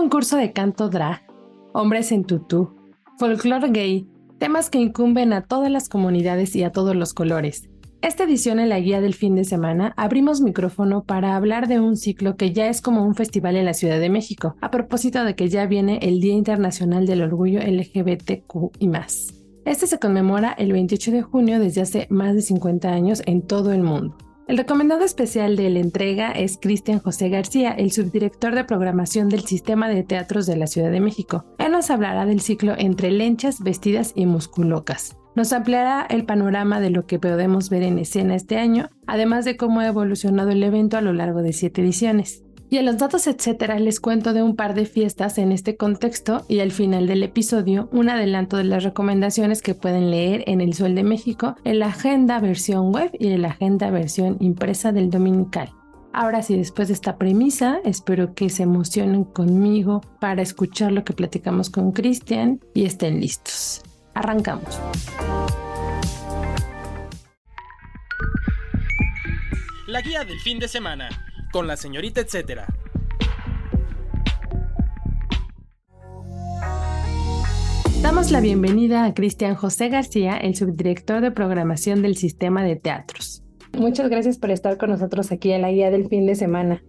concurso de canto drag, hombres en tutú, folclore gay, temas que incumben a todas las comunidades y a todos los colores. Esta edición en la guía del fin de semana abrimos micrófono para hablar de un ciclo que ya es como un festival en la Ciudad de México, a propósito de que ya viene el Día Internacional del Orgullo LGBTQ y más. Este se conmemora el 28 de junio desde hace más de 50 años en todo el mundo. El recomendado especial de la entrega es Cristian José García, el subdirector de programación del Sistema de Teatros de la Ciudad de México. Él nos hablará del ciclo Entre lenchas, vestidas y musculocas. Nos ampliará el panorama de lo que podemos ver en escena este año, además de cómo ha evolucionado el evento a lo largo de siete ediciones. Y en los datos, etcétera, les cuento de un par de fiestas en este contexto y al final del episodio un adelanto de las recomendaciones que pueden leer en El Sol de México, en la agenda versión web y en la agenda versión impresa del Dominical. Ahora sí, después de esta premisa, espero que se emocionen conmigo para escuchar lo que platicamos con Cristian y estén listos. Arrancamos. La guía del fin de semana con la señorita etcétera. Damos la bienvenida a Cristian José García, el subdirector de programación del Sistema de Teatros. Muchas gracias por estar con nosotros aquí en la guía del fin de semana.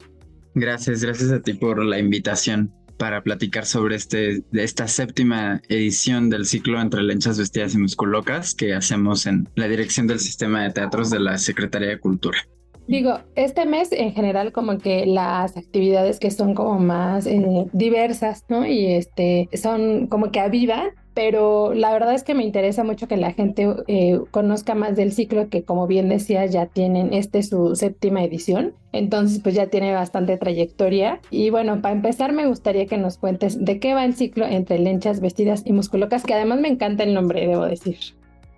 Gracias, gracias a ti por la invitación para platicar sobre este, esta séptima edición del ciclo Entre Lenchas Vestidas y Musculocas que hacemos en la dirección del Sistema de Teatros de la Secretaría de Cultura. Digo, este mes en general como que las actividades que son como más eh, diversas, ¿no? Y este, son como que avivan, pero la verdad es que me interesa mucho que la gente eh, conozca más del ciclo que como bien decía ya tienen este su séptima edición, entonces pues ya tiene bastante trayectoria y bueno, para empezar me gustaría que nos cuentes de qué va el ciclo entre lenchas, vestidas y musculocas, que además me encanta el nombre, debo decir.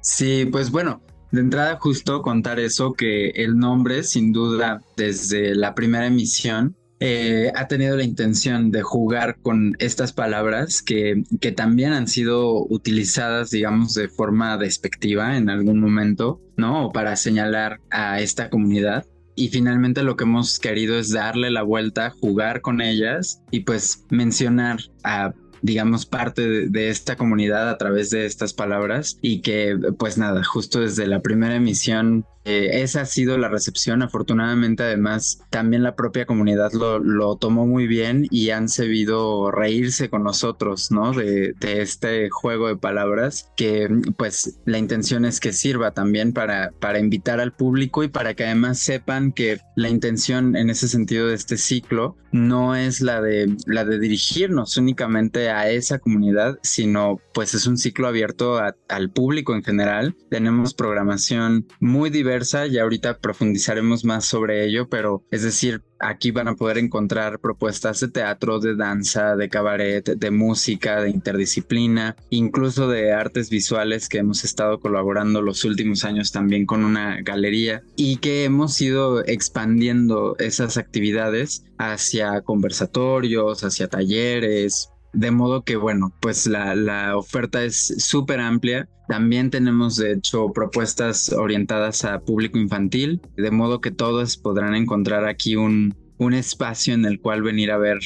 Sí, pues bueno, de entrada, justo contar eso, que el nombre, sin duda, desde la primera emisión, eh, ha tenido la intención de jugar con estas palabras que, que también han sido utilizadas, digamos, de forma despectiva en algún momento, ¿no? O para señalar a esta comunidad. Y finalmente lo que hemos querido es darle la vuelta, jugar con ellas y pues mencionar a digamos, parte de, esta comunidad a través de estas palabras y que, pues nada, justo desde la primera emisión eh, esa ha sido la recepción. Afortunadamente, además, también la propia comunidad lo, lo tomó muy bien y han sabido reírse con nosotros, ¿no? De, de, este juego de palabras que, pues, la intención es que sirva también para, para invitar al público y para que además sepan que la intención en ese sentido de este ciclo no es la de, la de dirigirnos únicamente a esa comunidad, sino, pues, es un ciclo abierto al público en general. Tenemos programación muy diversa y ahorita profundizaremos más sobre ello, pero es decir, aquí van a poder encontrar propuestas de teatro, de danza, de cabaret, de música, de interdisciplina, incluso de artes visuales que hemos estado colaborando los últimos años también con una galería y que hemos ido expandiendo esas actividades hacia conversatorios, hacia talleres, de modo que, bueno, pues la, la oferta es súper amplia. También tenemos, de hecho, propuestas orientadas a público infantil, de modo que todos podrán encontrar aquí un, un espacio en el cual venir a ver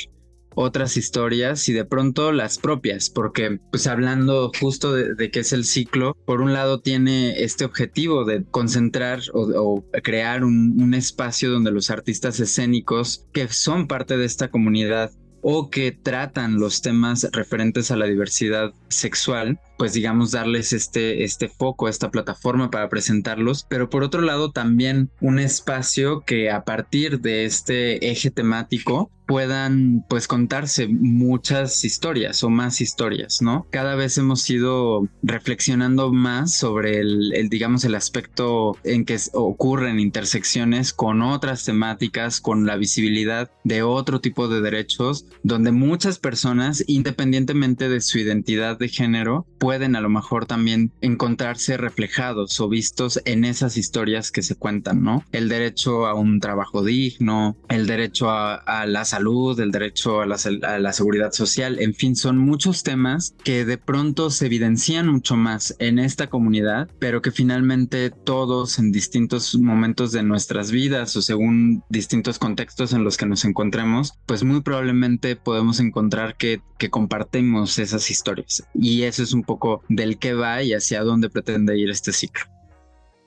otras historias y de pronto las propias, porque pues hablando justo de, qué es el ciclo, por un lado tiene este objetivo de concentrar o, crear un, un, espacio donde los artistas escénicos que son parte de esta comunidad o que tratan los temas referentes a la diversidad sexual, pues digamos darles este, este foco, esta plataforma para presentarlos, pero por otro lado también un espacio que a partir de este eje temático puedan pues contarse muchas historias o más historias, ¿no? Cada vez hemos ido reflexionando más sobre el, digamos, el aspecto en que ocurren intersecciones con otras temáticas, con la visibilidad de otro tipo de derechos, donde muchas personas, independientemente de su identidad de género, pueden a lo mejor también encontrarse reflejados o vistos en esas historias que se cuentan, ¿no? El derecho a un trabajo digno, el derecho a, la salud, el derecho a la, a la seguridad social, en fin, son muchos temas que de pronto se evidencian mucho más en esta comunidad, pero que finalmente todos en distintos momentos de nuestras vidas o según distintos contextos en los que nos encontremos, pues muy probablemente podemos encontrar que, que compartimos esas historias. Y eso es un poco del que va y hacia dónde pretende ir este ciclo.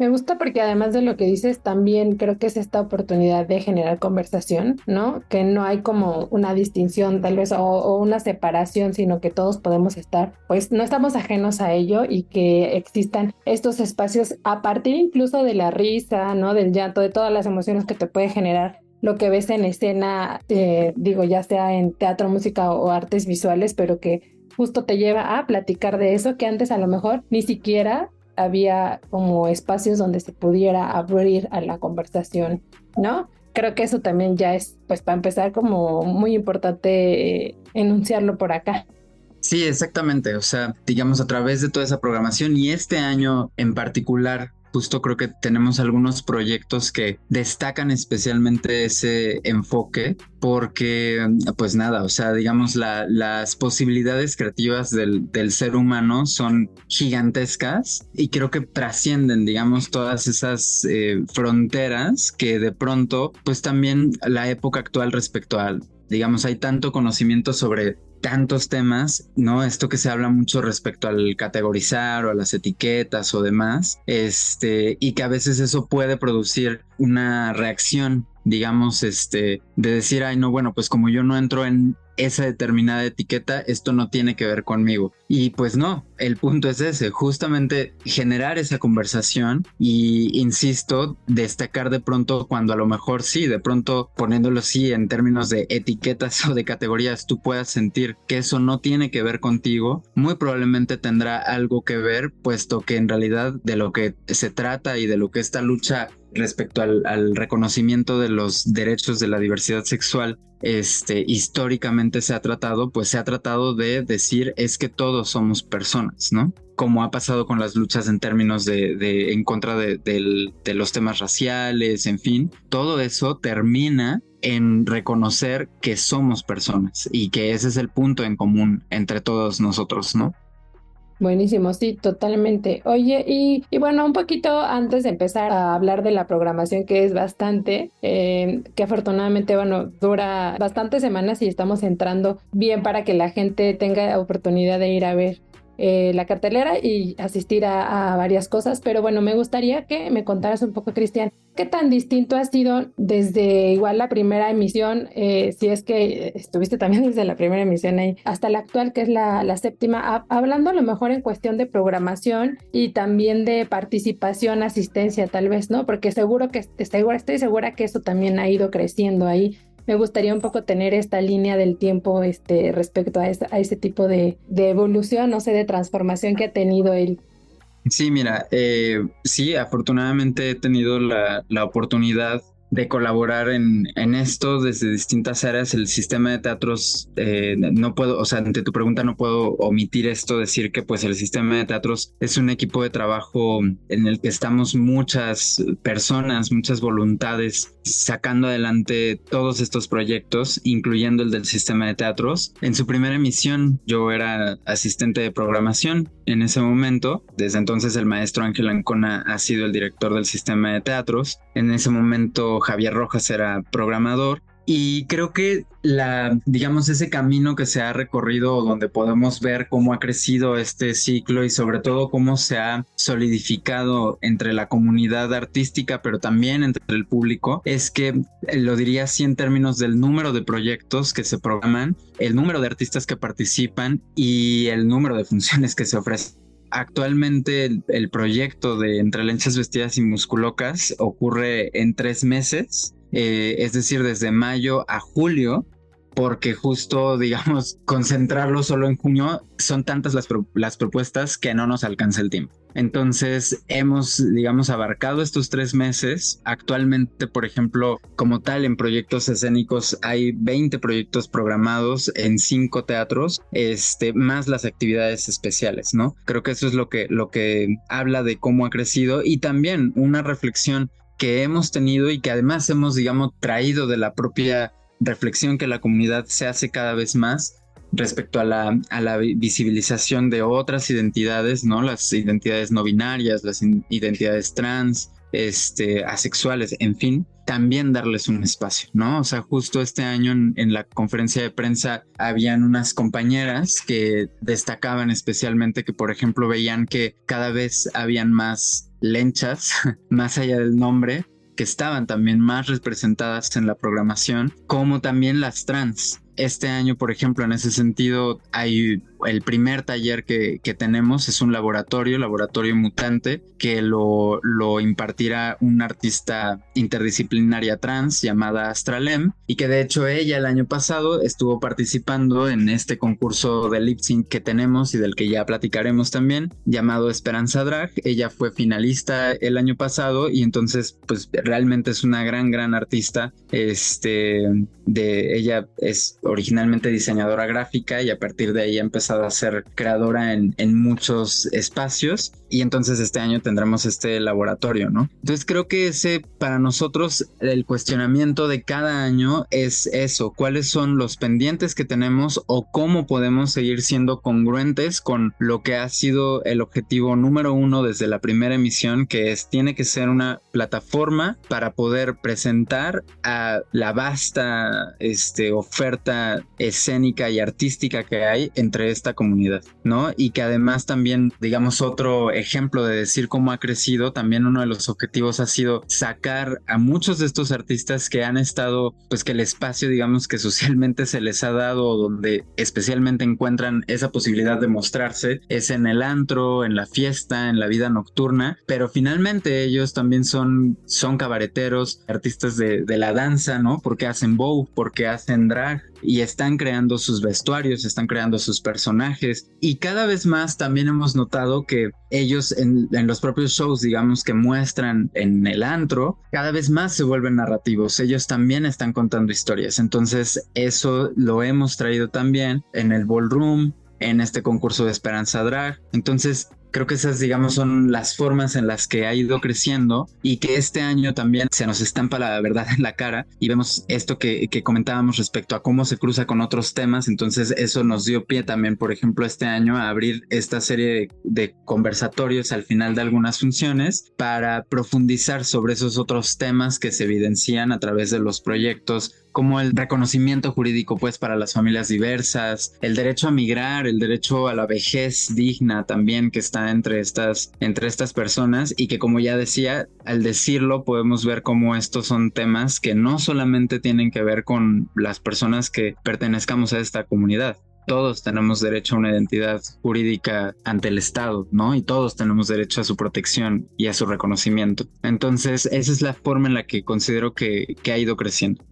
Me gusta porque además de lo que dices, también creo que es esta oportunidad de generar conversación, ¿no? Que no hay como una distinción tal vez o, una separación, sino que todos podemos estar, pues no estamos ajenos a ello y que existan estos espacios a partir incluso de la risa, ¿no? Del llanto, de todas las emociones que te puede generar lo que ves en escena, eh, digo, ya sea en teatro, música o artes visuales, pero que justo te lleva a platicar de eso que antes a lo mejor ni siquiera había como espacios donde se pudiera abrir a la conversación, ¿no? Creo que eso también ya es, pues para empezar, como muy importante eh, enunciarlo por acá. Sí, exactamente. O sea, digamos, a través de toda esa programación y este año en particular, justo creo que tenemos algunos proyectos que destacan especialmente ese enfoque porque pues nada, o sea, digamos las posibilidades creativas del, ser humano son gigantescas y creo que trascienden, digamos, todas esas eh, fronteras que de pronto pues también la época actual respecto al digamos, hay tanto conocimiento sobre tantos temas, ¿no? Esto que se habla mucho respecto al categorizar o a las etiquetas o demás, este, y que a veces eso puede producir una reacción, digamos, este, de decir, ay, no, bueno, pues como yo no entro en esa determinada etiqueta, esto no tiene que ver conmigo. Y pues no, el punto es ese, justamente generar esa conversación y, insisto, destacar de pronto cuando a lo mejor sí, de pronto poniéndolo así en términos de etiquetas o de categorías, tú puedas sentir que eso no tiene que ver contigo, muy probablemente tendrá algo que ver, puesto que en realidad de lo que se trata y de lo que esta lucha respecto al, reconocimiento de los derechos de la diversidad sexual, este, históricamente se ha tratado, pues se ha tratado de decir es que todos somos personas, ¿no? Como ha pasado con las luchas en términos de, en contra de, de los temas raciales, en fin, todo eso termina en reconocer que somos personas y que ese es el punto en común entre todos nosotros, ¿no? Buenísimo, sí, totalmente. Oye, y, bueno, un poquito antes de empezar a hablar de la programación, que es bastante, eh, que afortunadamente, bueno, dura bastantes semanas y estamos entrando bien para que la gente tenga oportunidad de ir a ver eh, la cartelera y asistir a, varias cosas. Pero bueno, me gustaría que me contaras un poco, Cristian, qué tan distinto ha sido desde igual la primera emisión, eh, si es que estuviste también desde la primera emisión ahí, hasta la actual, que es la, la séptima, hablando a lo mejor en cuestión de programación y también de participación, asistencia, tal vez, ¿no? Porque seguro que estoy, estoy segura que eso también ha ido creciendo ahí me gustaría un poco tener esta línea del tiempo este, respecto a, ese tipo de, evolución, no sé, de transformación que ha tenido él. Sí, mira, eh, sí, afortunadamente he tenido la, la oportunidad de colaborar en, en, esto desde distintas áreas. El sistema de teatros, eh, no puedo, o sea, ante tu pregunta no puedo omitir esto, decir que pues el sistema de teatros es un equipo de trabajo en el que estamos muchas personas, muchas voluntades sacando adelante todos estos proyectos, incluyendo el del sistema de teatros. En su primera emisión yo era asistente de programación en ese momento. Desde entonces el maestro Ángel Ancona ha sido el director del sistema de teatros. En ese momento Javier Rojas era programador y creo que la, digamos, ese camino que se ha recorrido donde podemos ver cómo ha crecido este ciclo y sobre todo cómo se ha solidificado entre la comunidad artística, pero también entre el público, es que eh, lo diría así en términos del número de proyectos que se programan, el número de artistas que participan y el número de funciones que se ofrecen. Actualmente el, proyecto de Entre Lenchas Vestidas y Musculocas ocurre en tres meses eh, es decir, desde mayo a julio, porque justo, digamos, concentrarlo solo en junio son tantas las, las propuestas que no nos alcanza el tiempo. Entonces hemos, digamos, abarcado estos tres meses. Actualmente, por ejemplo, como tal, en proyectos escénicos hay 20 proyectos programados en cinco teatros, este, más las actividades especiales, ¿no? Creo que eso es lo que, lo que habla de cómo ha crecido y también una reflexión que hemos tenido y que además hemos, digamos, traído de la propia reflexión que la comunidad se hace cada vez más respecto a la, a la visibilización de otras identidades, ¿no? Las identidades no binarias, las identidades trans, este, asexuales, en fin, también darles un espacio, ¿no? O sea, justo este año en, en, la conferencia de prensa habían unas compañeras que destacaban especialmente que, por ejemplo, veían que cada vez habían más lenchas, más allá del nombre, que estaban también más representadas en la programación, como también las trans. Este año, por ejemplo, en ese sentido, hay el primer taller que, tenemos es un laboratorio, laboratorio mutante, que lo, lo impartirá una artista interdisciplinaria trans llamada Astralem y que de hecho ella el año pasado estuvo participando en este concurso de lip sync que tenemos y del que ya platicaremos también, llamado Esperanza Drag. Ella fue finalista el año pasado y entonces pues realmente es una gran, gran artista. Este, de ella es originalmente diseñadora gráfica y a partir de ahí empezó a ser creadora en, en muchos espacios y entonces este año tendremos este laboratorio, ¿no? Entonces creo que ese para nosotros el cuestionamiento de cada año es eso, cuáles son los pendientes que tenemos o cómo podemos seguir siendo congruentes con lo que ha sido el objetivo número uno desde la primera emisión, que es tiene que ser una plataforma para poder presentar a la vasta este, oferta escénica y artística que hay entre esta comunidad, ¿no? Y que además también, digamos, otro ejemplo de decir cómo ha crecido, también uno de los objetivos ha sido sacar a muchos de estos artistas que han estado, pues que el espacio, digamos, que socialmente se les ha dado, donde especialmente encuentran esa posibilidad de mostrarse, es en el antro, en la fiesta, en la vida nocturna, pero finalmente ellos también son, son cabareteros, artistas de, de la danza, ¿no? Porque hacen bow, porque hacen drag, y están creando sus vestuarios, están creando sus personajes. Y cada vez más también hemos notado que ellos en, los propios shows, digamos, que muestran en el antro, cada vez más se vuelven narrativos, ellos también están contando historias, entonces eso lo hemos traído también en el ballroom, en este concurso de Esperanza Drag. Entonces, Creo que esas, digamos, son las formas en las que ha ido creciendo y que este año también se nos estampa la verdad en la cara y vemos esto que, comentábamos respecto a cómo se cruza con otros temas. Entonces eso nos dio pie también, por ejemplo, este año a abrir esta serie de conversatorios al final de algunas funciones para profundizar sobre esos otros temas que se evidencian a través de los proyectos como el reconocimiento jurídico pues para las familias diversas, el derecho a migrar, el derecho a la vejez digna también que está entre estas, entre estas personas y que como ya decía, al decirlo podemos ver cómo estos son temas que no solamente tienen que ver con las personas que pertenezcamos a esta comunidad, todos tenemos derecho a una identidad jurídica ante el Estado, ¿no? Y todos tenemos derecho a su protección y a su reconocimiento. Entonces, esa es la forma en la que considero que, que ha ido creciendo.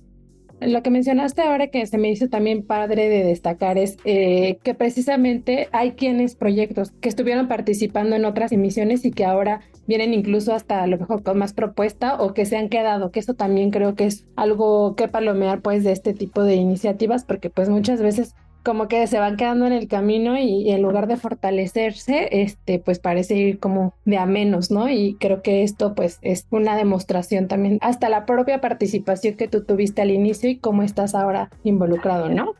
Lo que mencionaste ahora que se me hizo también padre de destacar es eh, que precisamente hay quienes proyectos que estuvieron participando en otras emisiones y que ahora vienen incluso hasta a lo mejor con más propuesta o que se han quedado, que eso también creo que es algo que palomear pues de este tipo de iniciativas porque pues muchas veces como que se van quedando en el camino y, en lugar de fortalecerse, este, pues parece ir como de a menos, ¿no? Y creo que esto pues es una demostración también hasta la propia participación que tú tuviste al inicio y cómo estás ahora involucrado, ¿no?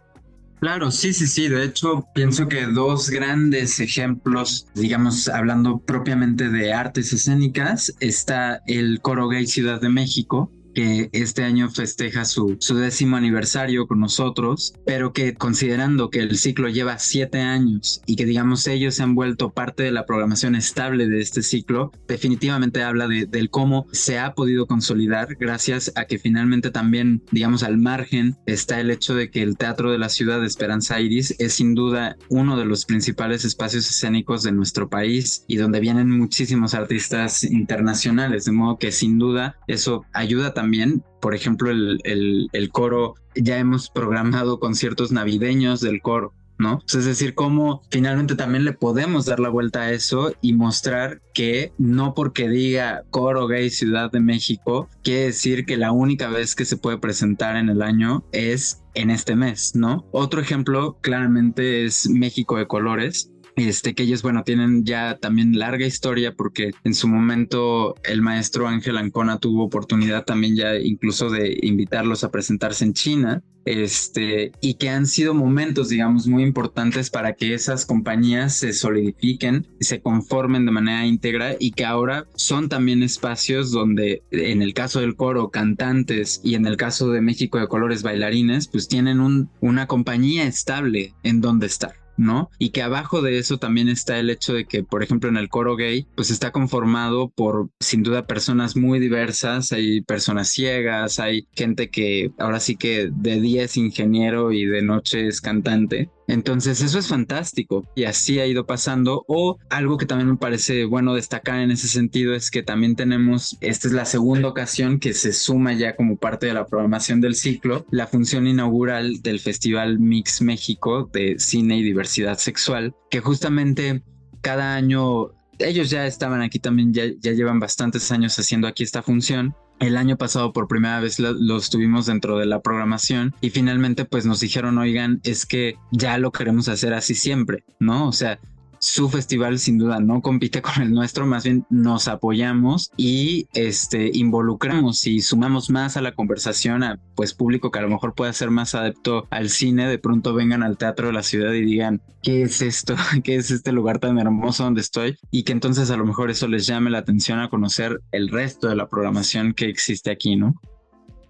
Claro, sí, sí, sí. De hecho, pienso que dos grandes ejemplos, digamos, hablando propiamente de artes escénicas, está el Coro Gay Ciudad de México, que este año festeja su, su décimo aniversario con nosotros, pero que considerando que el ciclo lleva siete años y que digamos ellos se han vuelto parte de la programación estable de este ciclo, definitivamente habla de, del cómo se ha podido consolidar gracias a que finalmente también, digamos, al margen está el hecho de que el Teatro de la Ciudad de Esperanza Iris es sin duda uno de los principales espacios escénicos de nuestro país y donde vienen muchísimos artistas internacionales, de modo que sin duda eso ayuda también también, por ejemplo, el, el, el coro, ya hemos programado conciertos navideños del coro. ¿no? es decir, cómo finalmente también le podemos dar la vuelta a eso y mostrar que no porque diga coro gay Ciudad de México, quiere decir que la única vez que se puede presentar en el año es en este mes, ¿no? Otro ejemplo claramente es México de Colores, este, que ellos, bueno, tienen ya también larga historia porque en su momento el maestro Ángel Ancona tuvo oportunidad también ya incluso de invitarlos a presentarse en China, este, y que han sido momentos, digamos, muy importantes para que esas compañías se solidifiquen, se conformen de manera íntegra y que ahora son también espacios donde, en el caso del coro, cantantes y en el caso de México de Colores, bailarines, pues tienen un, una compañía estable en donde estar. ¿No? Y que abajo de eso también está el hecho de que, por ejemplo, en el coro gay, pues está conformado por, sin duda, personas muy diversas, hay personas ciegas, hay gente que ahora sí que de día es ingeniero y de noche es cantante, entonces eso es fantástico y así ha ido pasando. O algo que también me parece bueno destacar en ese sentido es que también tenemos, esta es la segunda ocasión que se suma ya como parte de la programación del ciclo, la función inaugural del Festival Mix México de Cine y Diversidad Sexual, que justamente cada año ellos ya estaban aquí también, ya, ya llevan bastantes años haciendo aquí esta función el año pasado por primera vez los tuvimos dentro de la programación y finalmente pues nos dijeron, oigan, es que ya lo queremos hacer así siempre, ¿no? O sea, su festival sin duda no compite con el nuestro, más bien nos apoyamos y este involucramos y sumamos más a la conversación a pues público que a lo mejor pueda ser más adepto al cine, de pronto vengan al teatro de la ciudad y digan, ¿qué es esto? ¿Qué es este lugar tan hermoso donde estoy? Y que entonces a lo mejor eso les llame la atención a conocer el resto de la programación que existe aquí, ¿no?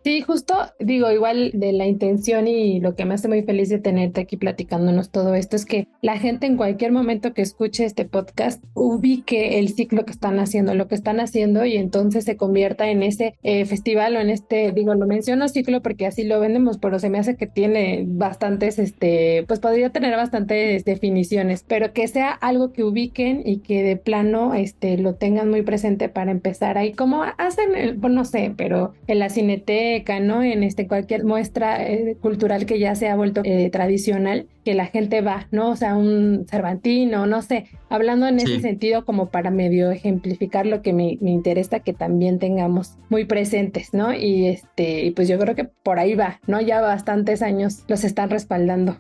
Sí, justo digo, igual de la intención y lo que me hace muy feliz de tenerte aquí platicándonos todo esto es que la gente en cualquier momento que escuche este podcast ubique el ciclo que están haciendo, lo que están haciendo y entonces se convierta en ese eh, festival o en este, digo, lo menciono ciclo porque así lo vendemos, pero se me hace que tiene bastantes, este, pues podría tener bastantes definiciones, pero que sea algo que ubiquen y que de plano, este, lo tengan muy presente para empezar ahí, como hacen, el, no sé, pero en la cinete ¿no? En este, cualquier muestra eh, cultural que ya se ha vuelto eh, tradicional, que la gente va, ¿no? O sea, un Cervantino, no sé, hablando en ese sentido como para medio ejemplificar lo que me, me, interesa que también tengamos muy presentes, ¿no? Y este, y pues yo creo que por ahí va, ¿no? Ya bastantes años los están respaldando.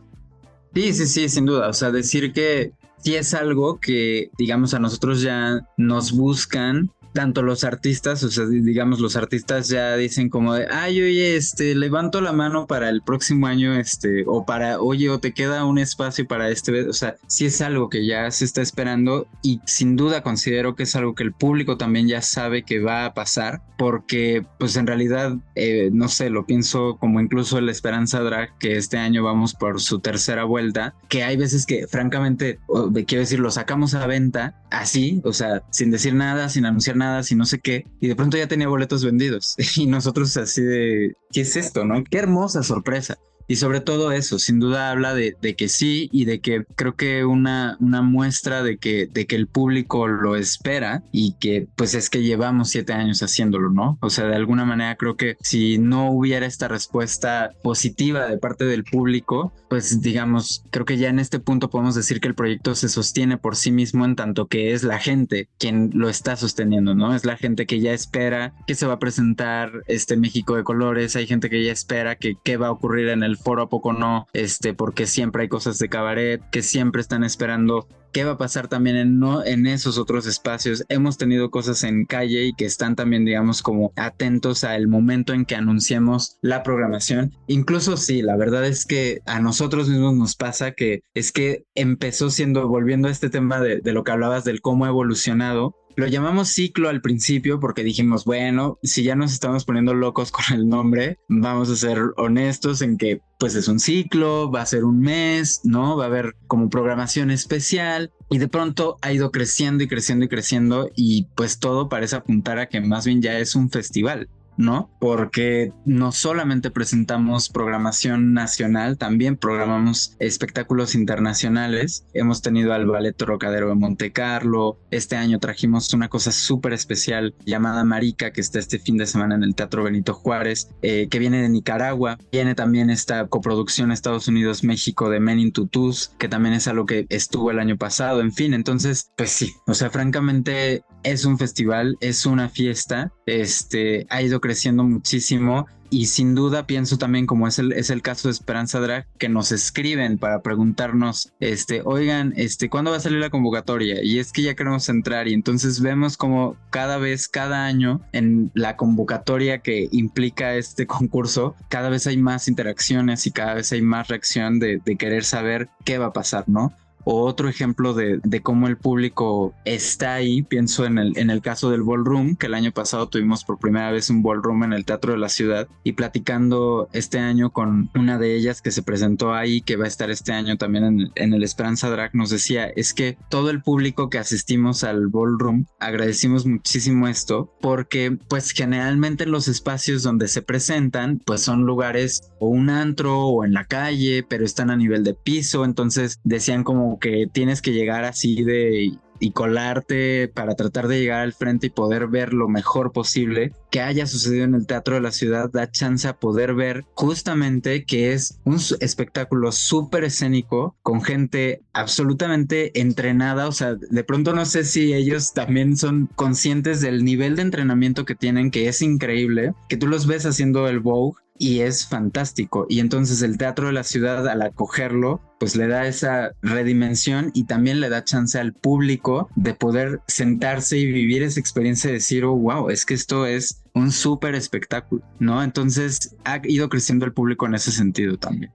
Sí, sí, sí, sin duda. O sea, decir que sí es algo que, digamos, a nosotros ya nos buscan tanto los artistas, o sea, digamos, los artistas ya dicen como de, ay, oye, este, levanto la mano para el próximo año, este, o para, oye, o te queda un espacio para este, o sea, sí es algo que ya se está esperando y sin duda considero que es algo que el público también ya sabe que va a pasar, porque pues en realidad, eh, no sé, lo pienso como incluso la Esperanza Drag, que este año vamos por su tercera vuelta, que hay veces que francamente, quiero decir, lo sacamos a venta así, o sea, sin decir nada, sin anunciar nada, sin no sé qué, y de pronto ya tenía boletos vendidos. Y nosotros así de, ¿qué es esto, no? Qué hermosa sorpresa. Y sobre todo eso, sin duda habla de, que sí y de que creo que una, una muestra de que, de que el público lo espera y que pues es que llevamos siete años haciéndolo, ¿no? O sea, de alguna manera creo que si no hubiera esta respuesta positiva de parte del público, pues digamos, creo que ya en este punto podemos decir que el proyecto se sostiene por sí mismo en tanto que es la gente quien lo está sosteniendo, ¿no? Es la gente que ya espera que se va a presentar este México de colores, hay gente que ya espera que qué va a ocurrir en el foro a poco no, este, porque siempre hay cosas de cabaret, que siempre están esperando qué va a pasar también en, no, en esos otros espacios. Hemos tenido cosas en calle y que están también, digamos, como atentos al momento en que anunciemos la programación. Incluso sí, la verdad es que a nosotros mismos nos pasa que es que empezó siendo, volviendo a este tema de, de lo que hablabas del cómo ha evolucionado, lo llamamos ciclo al principio porque dijimos, bueno, si ya nos estamos poniendo locos con el nombre, vamos a ser honestos en que pues es un ciclo, va a ser un mes, ¿no? Va a haber como programación especial y de pronto ha ido creciendo y creciendo y creciendo y pues todo parece apuntar a que más bien ya es un festival. ¿No? Porque no solamente presentamos programación nacional, también programamos espectáculos internacionales. Hemos tenido al Ballet Trocadero de Monte Carlo. Este año trajimos una cosa súper especial llamada Marica, que está este fin de semana en el Teatro Benito Juárez, eh, que viene de Nicaragua. Viene también esta coproducción Estados Unidos-México de Men in Tutus, que también es algo que estuvo el año pasado. En fin, entonces, pues sí, o sea, francamente es un festival, es una fiesta, este, ha ido creciendo muchísimo y sin duda pienso también como es el, es el caso de Esperanza Drag que nos escriben para preguntarnos este oigan este cuándo va a salir la convocatoria y es que ya queremos entrar y entonces vemos como cada vez cada año en la convocatoria que implica este concurso cada vez hay más interacciones y cada vez hay más reacción de, de querer saber qué va a pasar no otro ejemplo de, cómo el público está ahí, pienso en el, en el caso del ballroom, que el año pasado tuvimos por primera vez un ballroom en el Teatro de la Ciudad y platicando este año con una de ellas que se presentó ahí, que va a estar este año también en, en el Esperanza Drag, nos decía, es que todo el público que asistimos al ballroom agradecimos muchísimo esto porque pues generalmente los espacios donde se presentan pues son lugares o un antro o en la calle, pero están a nivel de piso, entonces decían como que tienes que llegar así de y colarte para tratar de llegar al frente y poder ver lo mejor posible que haya sucedido en el teatro de la ciudad da chance a poder ver justamente que es un espectáculo súper escénico con gente absolutamente entrenada o sea de pronto no sé si ellos también son conscientes del nivel de entrenamiento que tienen que es increíble que tú los ves haciendo el Vogue y es fantástico. Y entonces el teatro de la ciudad al acogerlo, pues le da esa redimensión y también le da chance al público de poder sentarse y vivir esa experiencia de decir, oh, wow, es que esto es un súper espectáculo, ¿no? Entonces ha ido creciendo el público en ese sentido también.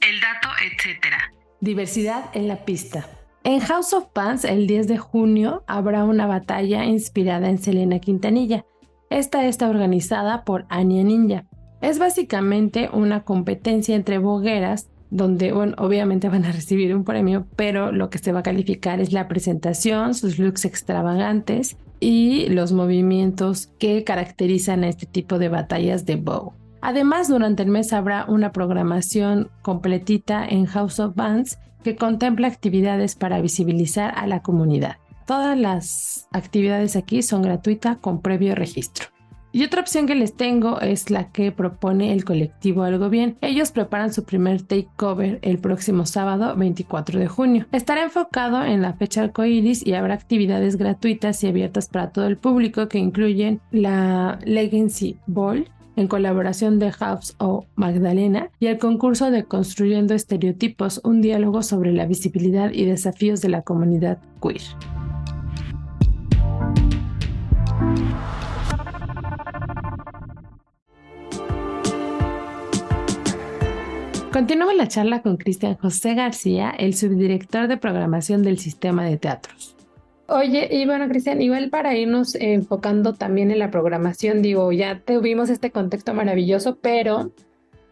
El dato, etcétera. Diversidad en la pista. En House of Pants, el 10 de junio, habrá una batalla inspirada en Selena Quintanilla. Esta está organizada por Anya Ninja. Es básicamente una competencia entre bogueras donde, bueno, obviamente van a recibir un premio, pero lo que se va a calificar es la presentación, sus looks extravagantes y los movimientos que caracterizan a este tipo de batallas de bow. Además, durante el mes habrá una programación completita en House of Bands que contempla actividades para visibilizar a la comunidad. Todas las actividades aquí son gratuitas con previo registro. Y otra opción que les tengo es la que propone el colectivo Algo Bien. Ellos preparan su primer takeover el próximo sábado 24 de junio. Estará enfocado en la fecha arcoiris y habrá actividades gratuitas y abiertas para todo el público que incluyen la Legacy Ball, en colaboración de House o Magdalena, y el concurso de Construyendo Estereotipos, un diálogo sobre la visibilidad y desafíos de la comunidad queer. Continuamos la charla con Cristian José García, el subdirector de programación del sistema de teatros. Oye, y bueno, Cristian, igual para irnos enfocando también en la programación, digo, ya tuvimos este contexto maravilloso, pero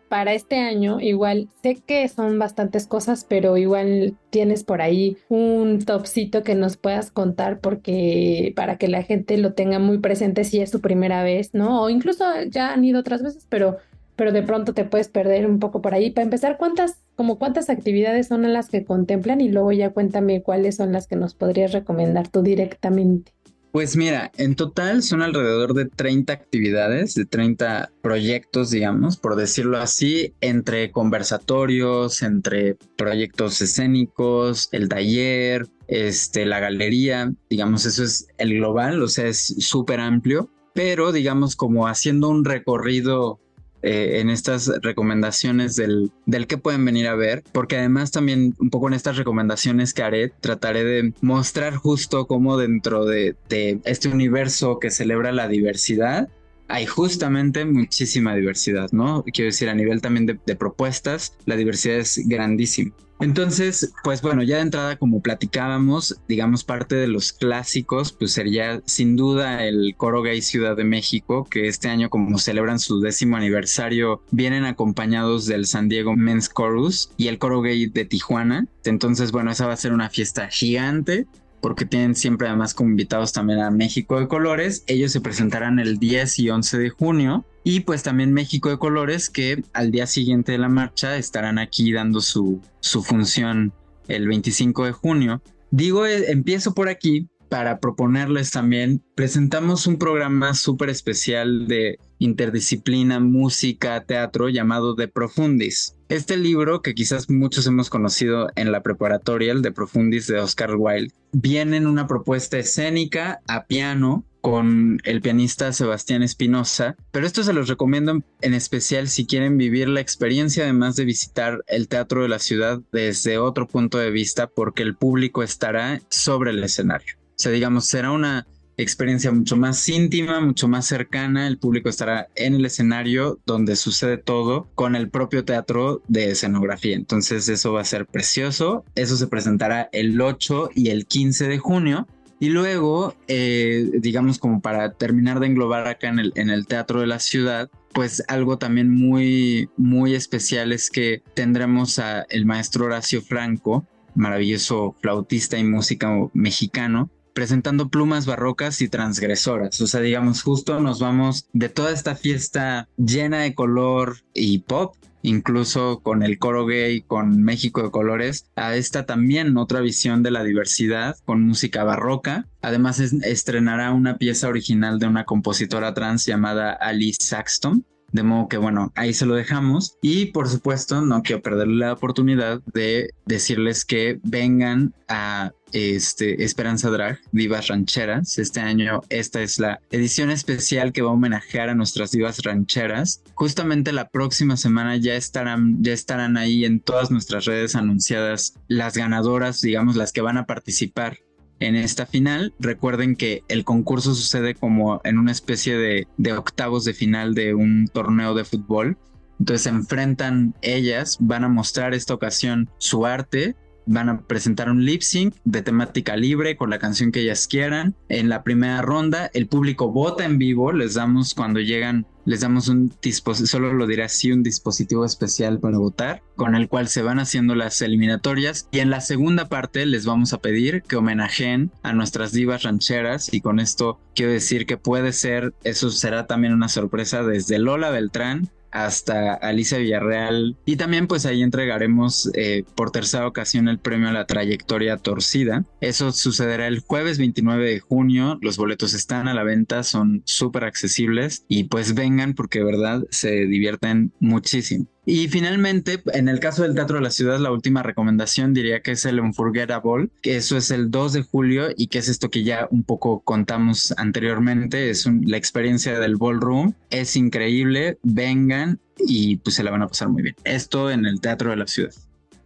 para este año, igual sé que son bastantes cosas, pero igual tienes por ahí un topcito que nos puedas contar porque para que la gente lo tenga muy presente si es su primera vez, ¿no? O incluso ya han ido otras veces, pero pero de pronto te puedes perder un poco por ahí. Para empezar, ¿cuántas, como cuántas actividades son las que contemplan? Y luego ya cuéntame cuáles son las que nos podrías recomendar tú directamente. Pues mira, en total son alrededor de 30 actividades, de 30 proyectos, digamos, por decirlo así, entre conversatorios, entre proyectos escénicos, el taller, este, la galería, digamos, eso es el global, o sea, es súper amplio, pero digamos como haciendo un recorrido eh, en estas recomendaciones del, del que pueden venir a ver, porque además también un poco en estas recomendaciones que haré, trataré de mostrar justo cómo dentro de, este universo que celebra la diversidad, hay justamente muchísima diversidad, ¿no? Quiero decir, a nivel también de propuestas, la diversidad es grandísima. Entonces, pues bueno, ya de entrada, como platicábamos, digamos, parte de los clásicos, pues sería sin duda el Coro Gay Ciudad de México, que este año, como celebran su décimo aniversario, vienen acompañados del San Diego Men's Chorus y el Coro Gay de Tijuana. Entonces, bueno, esa va a ser una fiesta gigante porque tienen siempre además como invitados también a México de Colores. Ellos se presentarán el 10 y 11 de junio. Y pues también México de Colores, que al día siguiente de la marcha estarán aquí dando su, su función el 25 de junio. Digo, eh, empiezo por aquí para proponerles también, presentamos un programa súper especial de interdisciplina, música, teatro llamado De Profundis. Este libro, que quizás muchos hemos conocido en la preparatoria, el De Profundis de Oscar Wilde, viene en una propuesta escénica a piano con el pianista Sebastián Espinosa, pero esto se los recomiendo en especial si quieren vivir la experiencia además de visitar el teatro de la ciudad desde otro punto de vista porque el público estará sobre el escenario. O sea, digamos, será una experiencia mucho más íntima, mucho más cercana. El público estará en el escenario donde sucede todo con el propio teatro de escenografía. Entonces eso va a ser precioso. Eso se presentará el 8 y el 15 de junio. Y luego, eh, digamos como para terminar de englobar acá en el, en Teatro de la Ciudad, pues algo también muy, muy especial es que tendremos a el maestro Horacio Franco, maravilloso flautista y músico mexicano, presentando plumas barrocas y transgresoras. O sea, digamos, justo nos vamos de toda esta fiesta llena de color y pop, incluso con el coro gay, con México de Colores, a esta también otra visión de la diversidad con música barroca. Además, estrenará una pieza original de una compositora trans llamada Alice Saxton. De modo que bueno, ahí se lo dejamos. Y por supuesto, no quiero perder la oportunidad de decirles que vengan a este, Esperanza Drag, Divas Rancheras. Este año esta es la edición especial que va a homenajear a nuestras divas rancheras. Justamente la próxima semana ya estarán, ya estarán ahí en todas nuestras redes anunciadas las ganadoras, digamos, las que van a participar en esta final. Recuerden que el concurso sucede como en una especie de, de octavos de final de un torneo de fútbol. Entonces se enfrentan ellas, van a mostrar esta ocasión su arte van a presentar un lip sync de temática libre con la canción que ellas quieran. En la primera ronda, el público vota en vivo, les damos cuando llegan, les damos un dispositivo, solo lo diré así, un dispositivo especial para votar, con el cual se van haciendo las eliminatorias. Y en la segunda parte les vamos a pedir que homenajeen a nuestras divas rancheras y con esto quiero decir que puede ser, eso será también una sorpresa desde Lola Beltrán hasta Alicia Villarreal. Y también pues ahí entregaremos eh, por tercera ocasión el premio a la trayectoria torcida. Eso sucederá el jueves 29 de junio. Los boletos están a la venta, son súper accesibles y pues vengan porque verdad se divierten muchísimo. Y finalmente, en el caso del Teatro de la Ciudad, la última recomendación diría que es el Unforgettable, que eso es el 2 de julio y que es esto que ya un poco contamos anteriormente, es la experiencia del ballroom, es increíble, vengan y pues se la van a pasar muy bien. Esto en el Teatro de la Ciudad.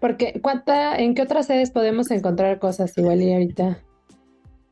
Porque, ¿cuánta, ¿en qué otras sedes podemos encontrar cosas igual y ahorita?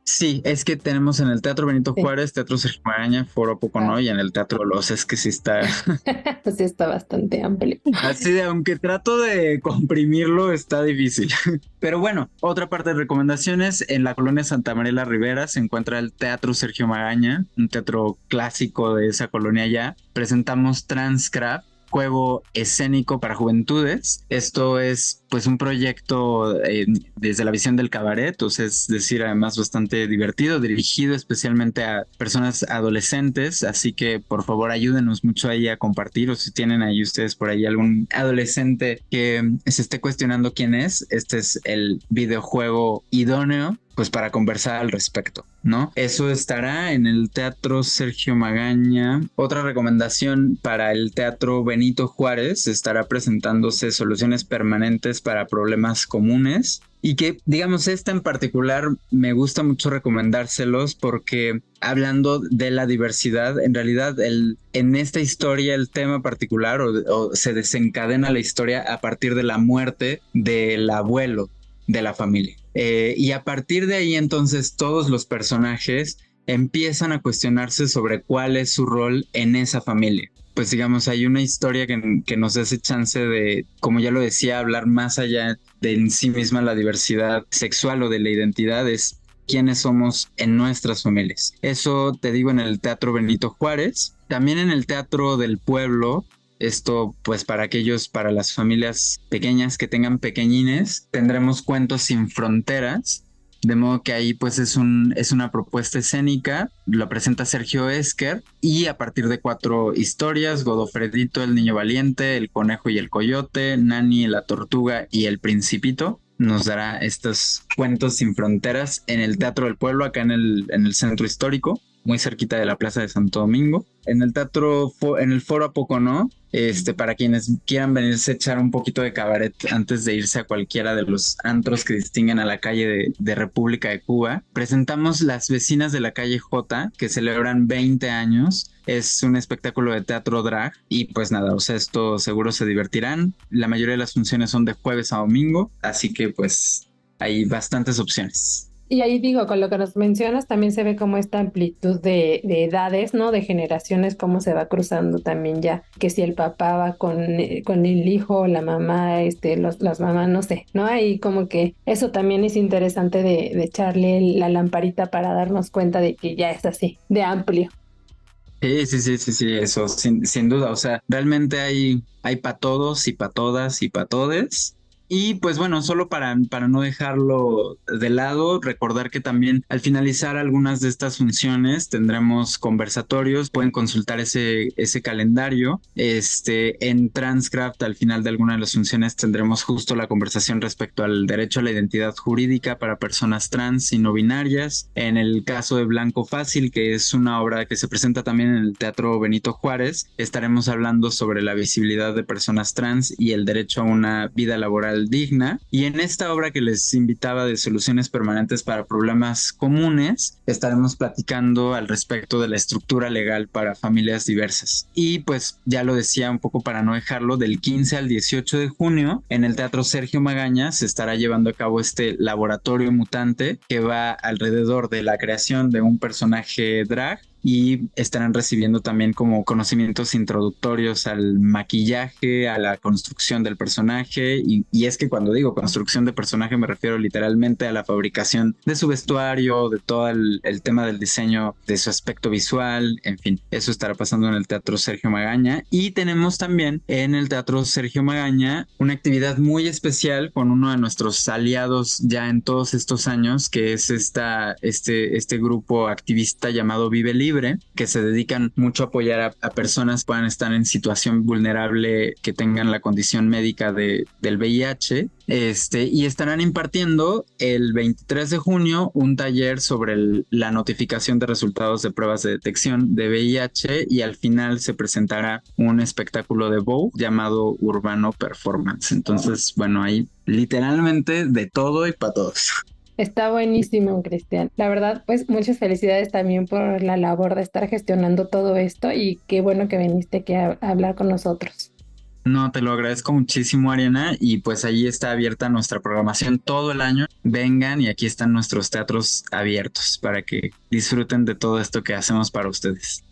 Sí, es que tenemos en el Teatro Benito Juárez, Teatro Sergio Maraña, Foro Poco No y en el Teatro Los es que sí está. pues sí está bastante amplio. Así de, aunque trato de comprimirlo, está difícil. Pero bueno, otra parte de recomendaciones, en la colonia Santa María la Rivera se encuentra el Teatro Sergio Maraña, un teatro clásico de esa colonia ya. Presentamos Transcraft juego escénico para juventudes. Esto es pues un proyecto eh, desde la visión del cabaret, o sea, es decir, además bastante divertido, dirigido especialmente a personas adolescentes, así que por favor ayúdenos mucho ahí a compartir o si tienen ahí ustedes por ahí algún adolescente que se esté cuestionando quién es, este es el videojuego idóneo pues para conversar al respecto, ¿no? Eso estará en el Teatro Sergio Magaña. Otra recomendación para el Teatro Benito Juárez estará presentándose soluciones permanentes para problemas comunes. Y que, digamos, esta en particular me gusta mucho recomendárselos porque hablando de la diversidad, en realidad el, en esta historia el tema particular o se desencadena la historia a partir de la muerte del abuelo de la familia. Eh, y a partir de ahí entonces todos los personajes empiezan a cuestionarse sobre cuál es su rol en esa familia. Pues digamos, hay una historia que, que nos hace chance de, como ya lo decía, hablar más allá de en sí misma la diversidad sexual o de la identidad, es quiénes somos en nuestras familias. Eso te digo en el Teatro Benito Juárez, también en el Teatro del Pueblo esto, pues para aquellos, para las familias pequeñas que tengan pequeñines, tendremos cuentos sin fronteras, De modo que ahí pues es, un, es una propuesta escénica, lo presenta Sergio Esker y a partir de cuatro historias, Godofredito, el niño valiente, el conejo y el coyote, Nani, la tortuga y el principito, nos dará estos cuentos sin fronteras en el Teatro del Pueblo, acá en el, en el centro histórico muy cerquita de la Plaza de Santo Domingo. En el teatro, en el foro a poco no, este, para quienes quieran venirse a echar un poquito de cabaret antes de irse a cualquiera de los antros que distinguen a la calle de, de República de Cuba, presentamos Las vecinas de la calle J, que celebran 20 años. Es un espectáculo de teatro drag y pues nada, o sea, esto seguro se divertirán. La mayoría de las funciones son de jueves a domingo, así que pues hay bastantes opciones. Y ahí digo, con lo que nos mencionas, también se ve como esta amplitud de, edades, ¿no? De generaciones, cómo se va cruzando también ya, que si el papá va con, con el hijo, la mamá, este, los, las mamás, no sé, ¿no? Ahí como que eso también es interesante de, de echarle la lamparita para darnos cuenta de que ya es así, de amplio. Sí, sí, sí, sí, sí, eso, sin, sin duda. O sea, realmente hay, hay para todos y para todas y para todes. Y pues bueno, solo para, para no dejarlo de lado, recordar que también al finalizar algunas de estas funciones tendremos conversatorios, pueden consultar ese, ese calendario. Este, en Transcraft al final de alguna de las funciones tendremos justo la conversación respecto al derecho a la identidad jurídica para personas trans y no binarias. En el caso de Blanco Fácil, que es una obra que se presenta también en el Teatro Benito Juárez, estaremos hablando sobre la visibilidad de personas trans y el derecho a una vida laboral digna. Y en esta obra que les invitaba de soluciones permanentes para problemas comunes, estaremos platicando al respecto de la estructura legal para familias diversas. Y pues ya lo decía un poco para no dejarlo, del 15 al 18 de junio en el Teatro Sergio Magaña se estará llevando a cabo este laboratorio mutante que va alrededor de la creación de un personaje drag y estarán recibiendo también como conocimientos introductorios al maquillaje, a la construcción del personaje. Y, es que cuando digo construcción de personaje me refiero literalmente a la fabricación de su vestuario, de todo el, tema del diseño de su aspecto visual, en fin, eso estará pasando en el Teatro Sergio Magaña. Y tenemos también en el Teatro Sergio Magaña una actividad muy especial con uno de nuestros aliados ya en todos estos años que es esta, este, este grupo activista llamado Vive Libre que se dedican mucho a apoyar a, personas que puedan estar en situación vulnerable, que tengan la condición médica de, del VIH. Este, y estarán impartiendo el 23 de junio un taller sobre la notificación de resultados de pruebas de detección de VIH y al final se presentará un espectáculo de Vogue llamado Urbano Performance. Entonces, bueno, ahí literalmente de todo y para todos. Está buenísimo, Cristian. La verdad, pues muchas felicidades también por la labor de estar gestionando todo esto y qué bueno que viniste aquí a, hablar con nosotros. No, te lo agradezco muchísimo, Ariana. Y pues ahí está abierta nuestra programación todo el año. Vengan y aquí están nuestros teatros abiertos para que disfruten de todo esto que hacemos para ustedes.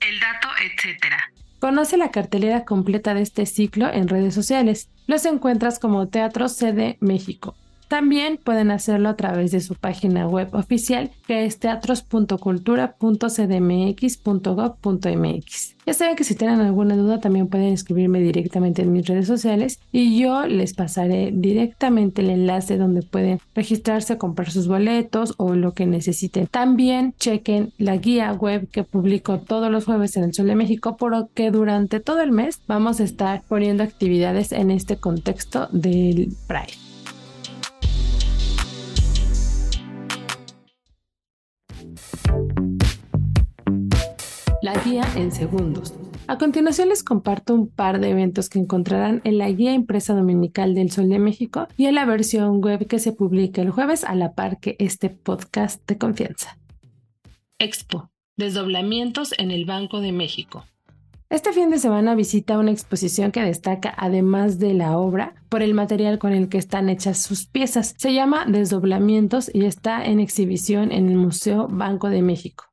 El dato, etcétera. Conoce la cartelera completa de este ciclo en redes sociales. Los encuentras como Teatro Sede México también pueden hacerlo a través de su página web oficial que es teatros.cultura.cdmx.gov.mx. Ya saben que si tienen alguna duda también pueden escribirme directamente en mis redes sociales y yo les pasaré directamente el enlace donde pueden registrarse, comprar sus boletos o lo que necesiten. También chequen la guía web que publico todos los jueves en el Sol de México porque durante todo el mes vamos a estar poniendo actividades en este contexto del Pride. La guía en segundos. A continuación les comparto un par de eventos que encontrarán en la guía impresa dominical del Sol de México y en la versión web que se publica el jueves a la par que este podcast de confianza. Expo. Desdoblamientos en el Banco de México. Este fin de semana visita una exposición que destaca, además de la obra, por el material con el que están hechas sus piezas. Se llama Desdoblamientos y está en exhibición en el Museo Banco de México.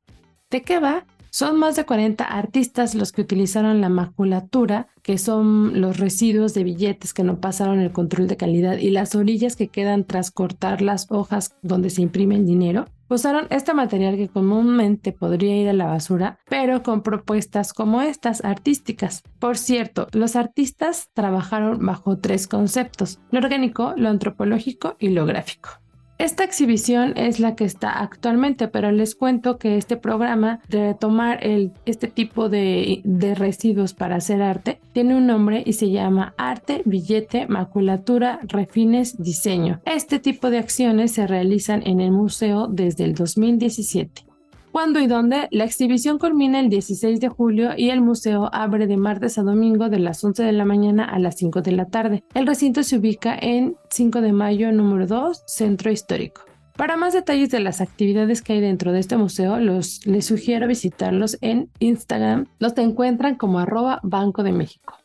¿De qué va? Son más de 40 artistas los que utilizaron la maculatura, que son los residuos de billetes que no pasaron el control de calidad y las orillas que quedan tras cortar las hojas donde se imprime el dinero. Usaron este material que comúnmente podría ir a la basura, pero con propuestas como estas artísticas. Por cierto, los artistas trabajaron bajo tres conceptos, lo orgánico, lo antropológico y lo gráfico. Esta exhibición es la que está actualmente, pero les cuento que este programa de tomar este tipo de, de residuos para hacer arte tiene un nombre y se llama arte, billete, maculatura, refines, diseño. Este tipo de acciones se realizan en el museo desde el 2017. ¿Cuándo y dónde? La exhibición culmina el 16 de julio y el museo abre de martes a domingo de las 11 de la mañana a las 5 de la tarde. El recinto se ubica en 5 de mayo número 2, Centro Histórico. Para más detalles de las actividades que hay dentro de este museo, les sugiero visitarlos en Instagram. Los encuentran como arroba Banco de México.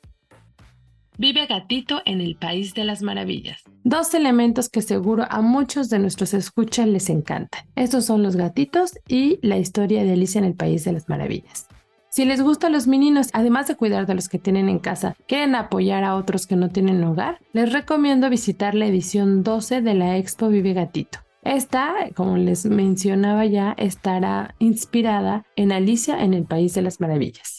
Vive gatito en el País de las Maravillas. Dos elementos que seguro a muchos de nuestros escuchas les encantan. Estos son los gatitos y la historia de Alicia en el País de las Maravillas. Si les gustan los meninos, además de cuidar de los que tienen en casa, quieren apoyar a otros que no tienen hogar, les recomiendo visitar la edición 12 de la Expo Vive Gatito. Esta, como les mencionaba ya, estará inspirada en Alicia en el País de las Maravillas.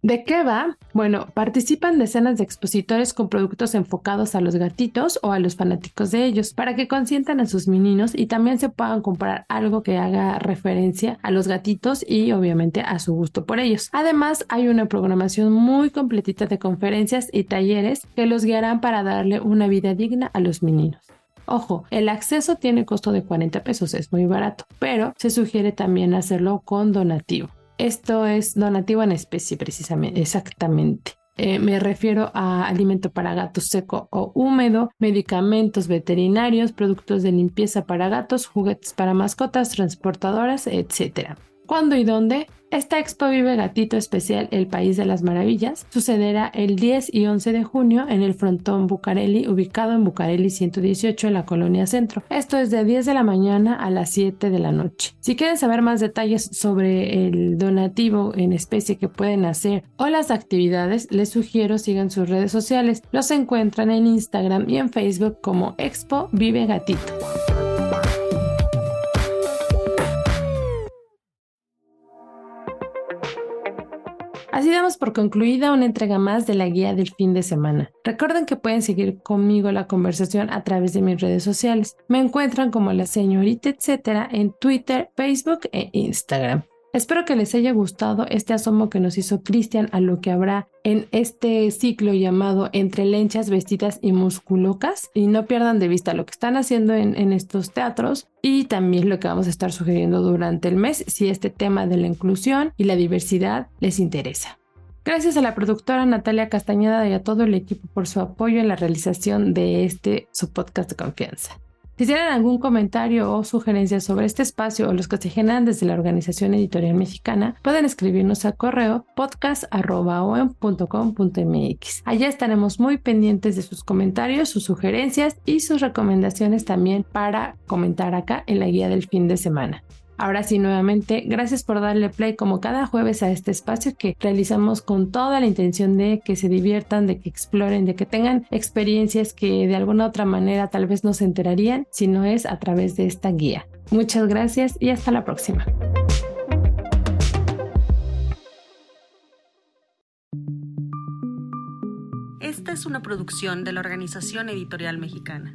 ¿De qué va? Bueno, participan decenas de expositores con productos enfocados a los gatitos o a los fanáticos de ellos para que consientan a sus meninos y también se puedan comprar algo que haga referencia a los gatitos y obviamente a su gusto por ellos. Además, hay una programación muy completita de conferencias y talleres que los guiarán para darle una vida digna a los meninos. Ojo, el acceso tiene costo de 40 pesos, es muy barato, pero se sugiere también hacerlo con donativo. Esto es donativo en especie, precisamente, exactamente. Eh, me refiero a alimento para gatos seco o húmedo, medicamentos veterinarios, productos de limpieza para gatos, juguetes para mascotas, transportadoras, etc. ¿Cuándo y dónde? Esta expo Vive Gatito Especial El País de las Maravillas sucederá el 10 y 11 de junio en el frontón Bucareli, ubicado en Bucareli 118 en la colonia Centro. Esto es de 10 de la mañana a las 7 de la noche. Si quieren saber más detalles sobre el donativo en especie que pueden hacer o las actividades, les sugiero sigan sus redes sociales. Los encuentran en Instagram y en Facebook como Expo Vive Gatito. Así damos por concluida una entrega más de la guía del fin de semana. Recuerden que pueden seguir conmigo la conversación a través de mis redes sociales. Me encuentran como la señorita etcétera en Twitter, Facebook e Instagram. Espero que les haya gustado este asomo que nos hizo Cristian a lo que habrá en este ciclo llamado Entre lenchas, vestidas y musculocas. Y no pierdan de vista lo que están haciendo en, en, estos teatros y también lo que vamos a estar sugiriendo durante el mes si este tema de la inclusión y la diversidad les interesa. Gracias a la productora Natalia Castañeda y a todo el equipo por su apoyo en la realización de este su podcast de confianza. Si tienen algún comentario o sugerencia sobre este espacio o los que se generan desde la Organización Editorial Mexicana, pueden escribirnos a correo podcast.com.mx. Allá estaremos muy pendientes de sus comentarios, sus sugerencias y sus recomendaciones también para comentar acá en la guía del fin de semana. Ahora sí, nuevamente, gracias por darle play como cada jueves a este espacio que realizamos con toda la intención de que se diviertan, de que exploren, de que tengan experiencias que de alguna otra manera tal vez no se enterarían si no es a través de esta guía. Muchas gracias y hasta la próxima. Esta es una producción de la Organización Editorial Mexicana.